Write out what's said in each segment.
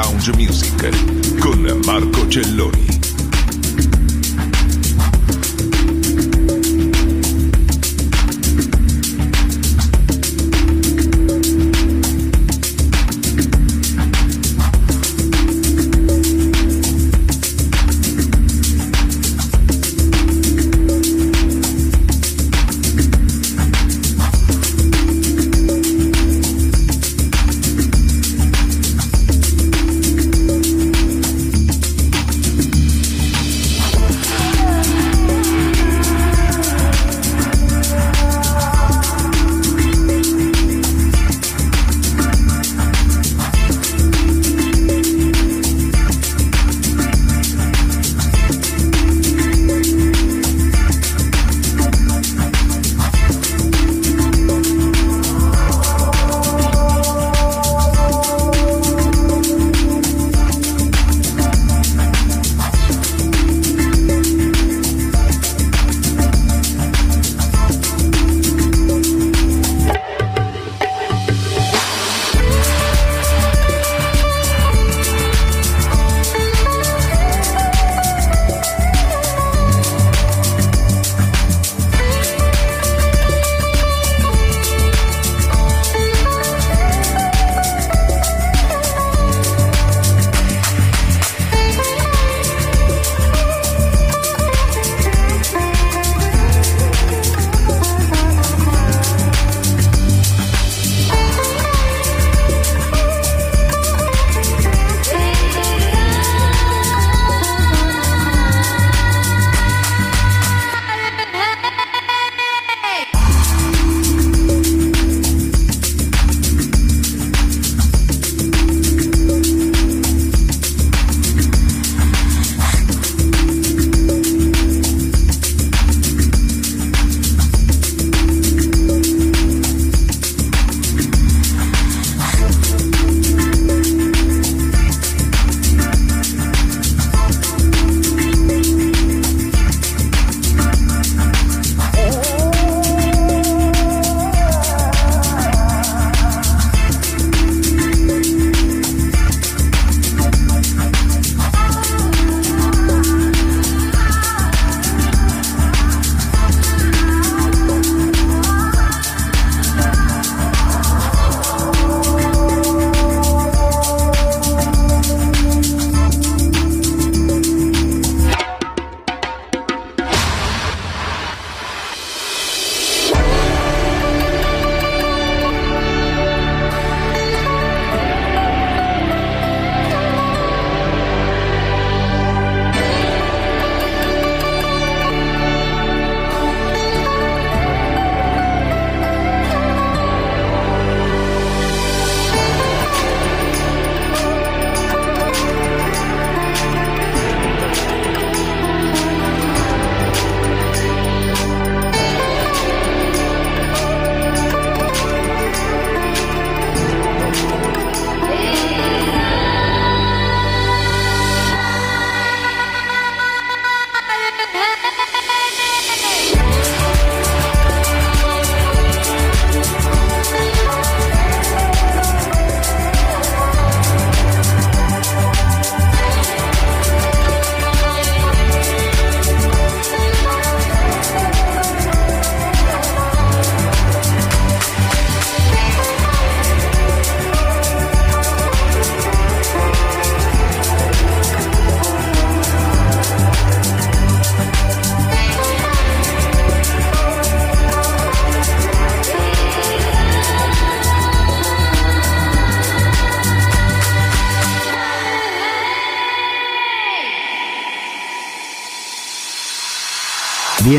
Lounge Music con Marco Celloni.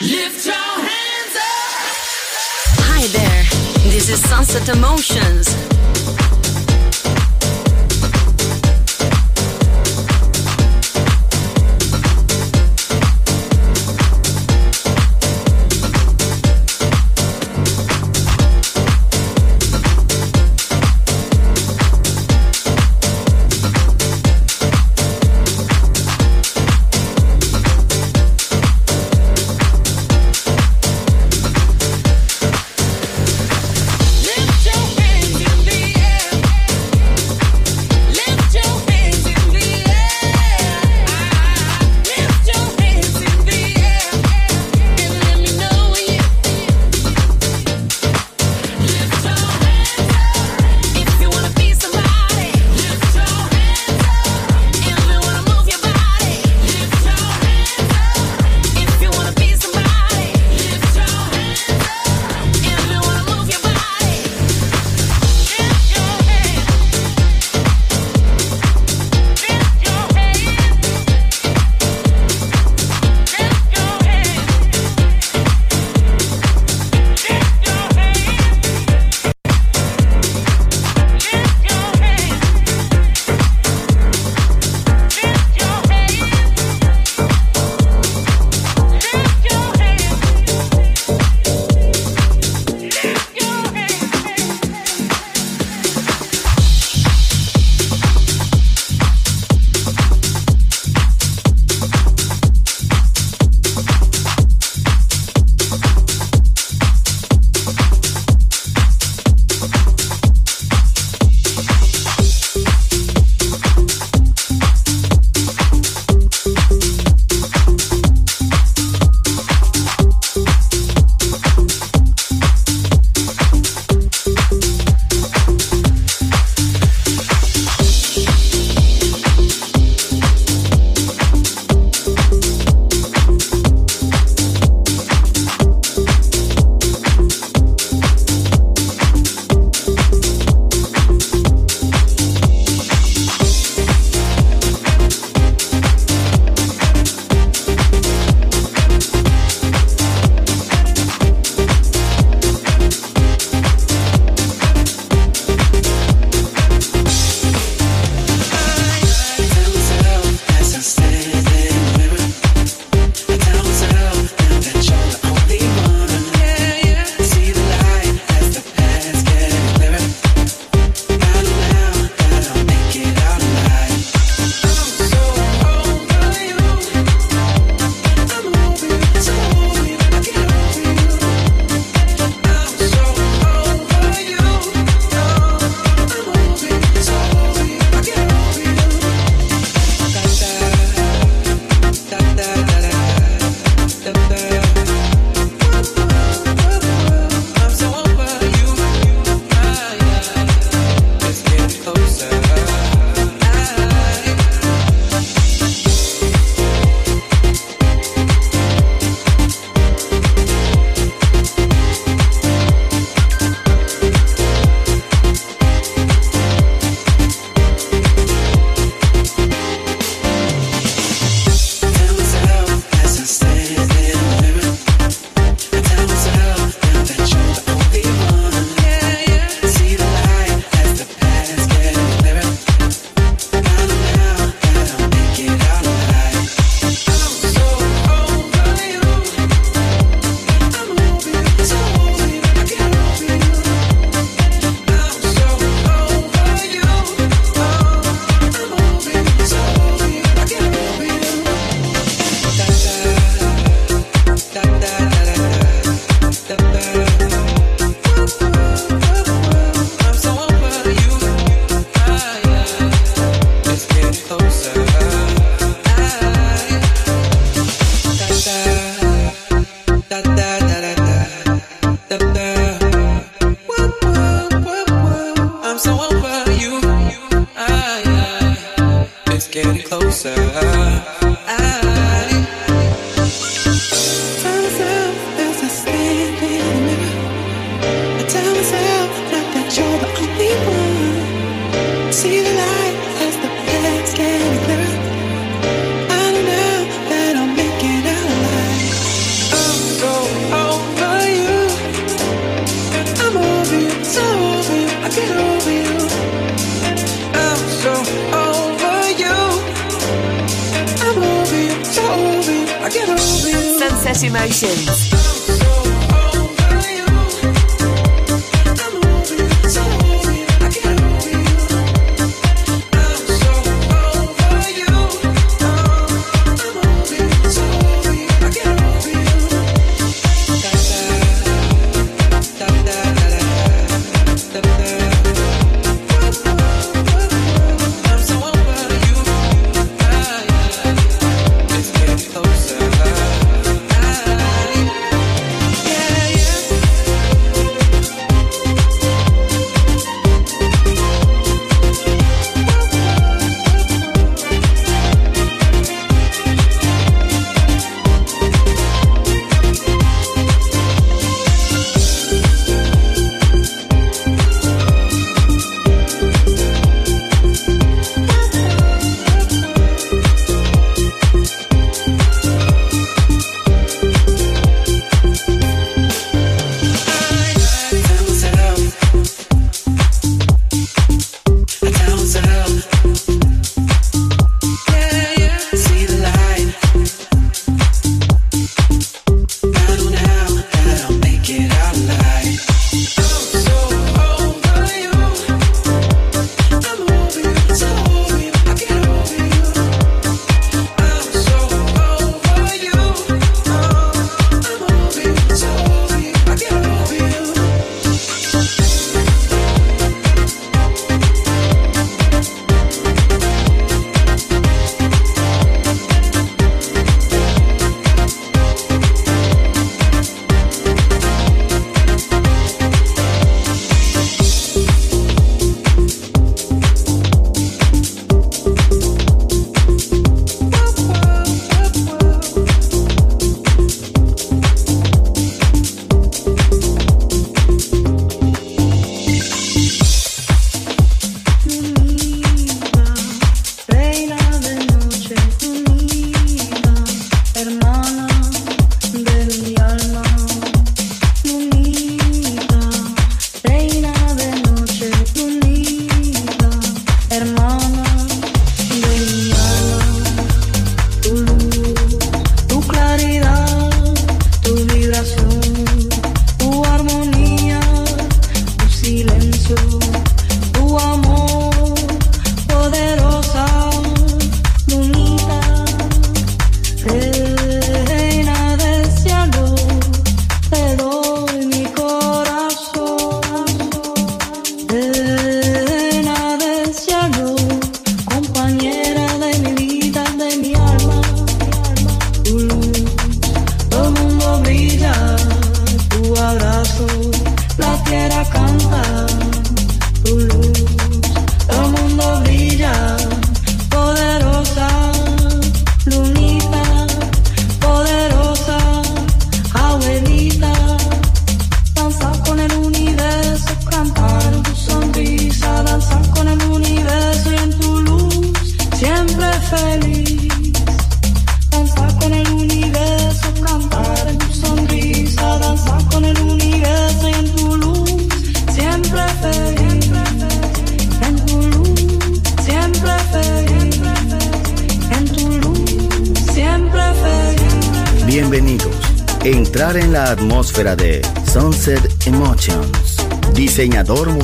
Lift your hands in the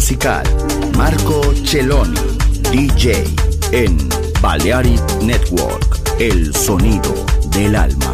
musical Marco Celloni. DJ en Balearic Network. El sonido del alma.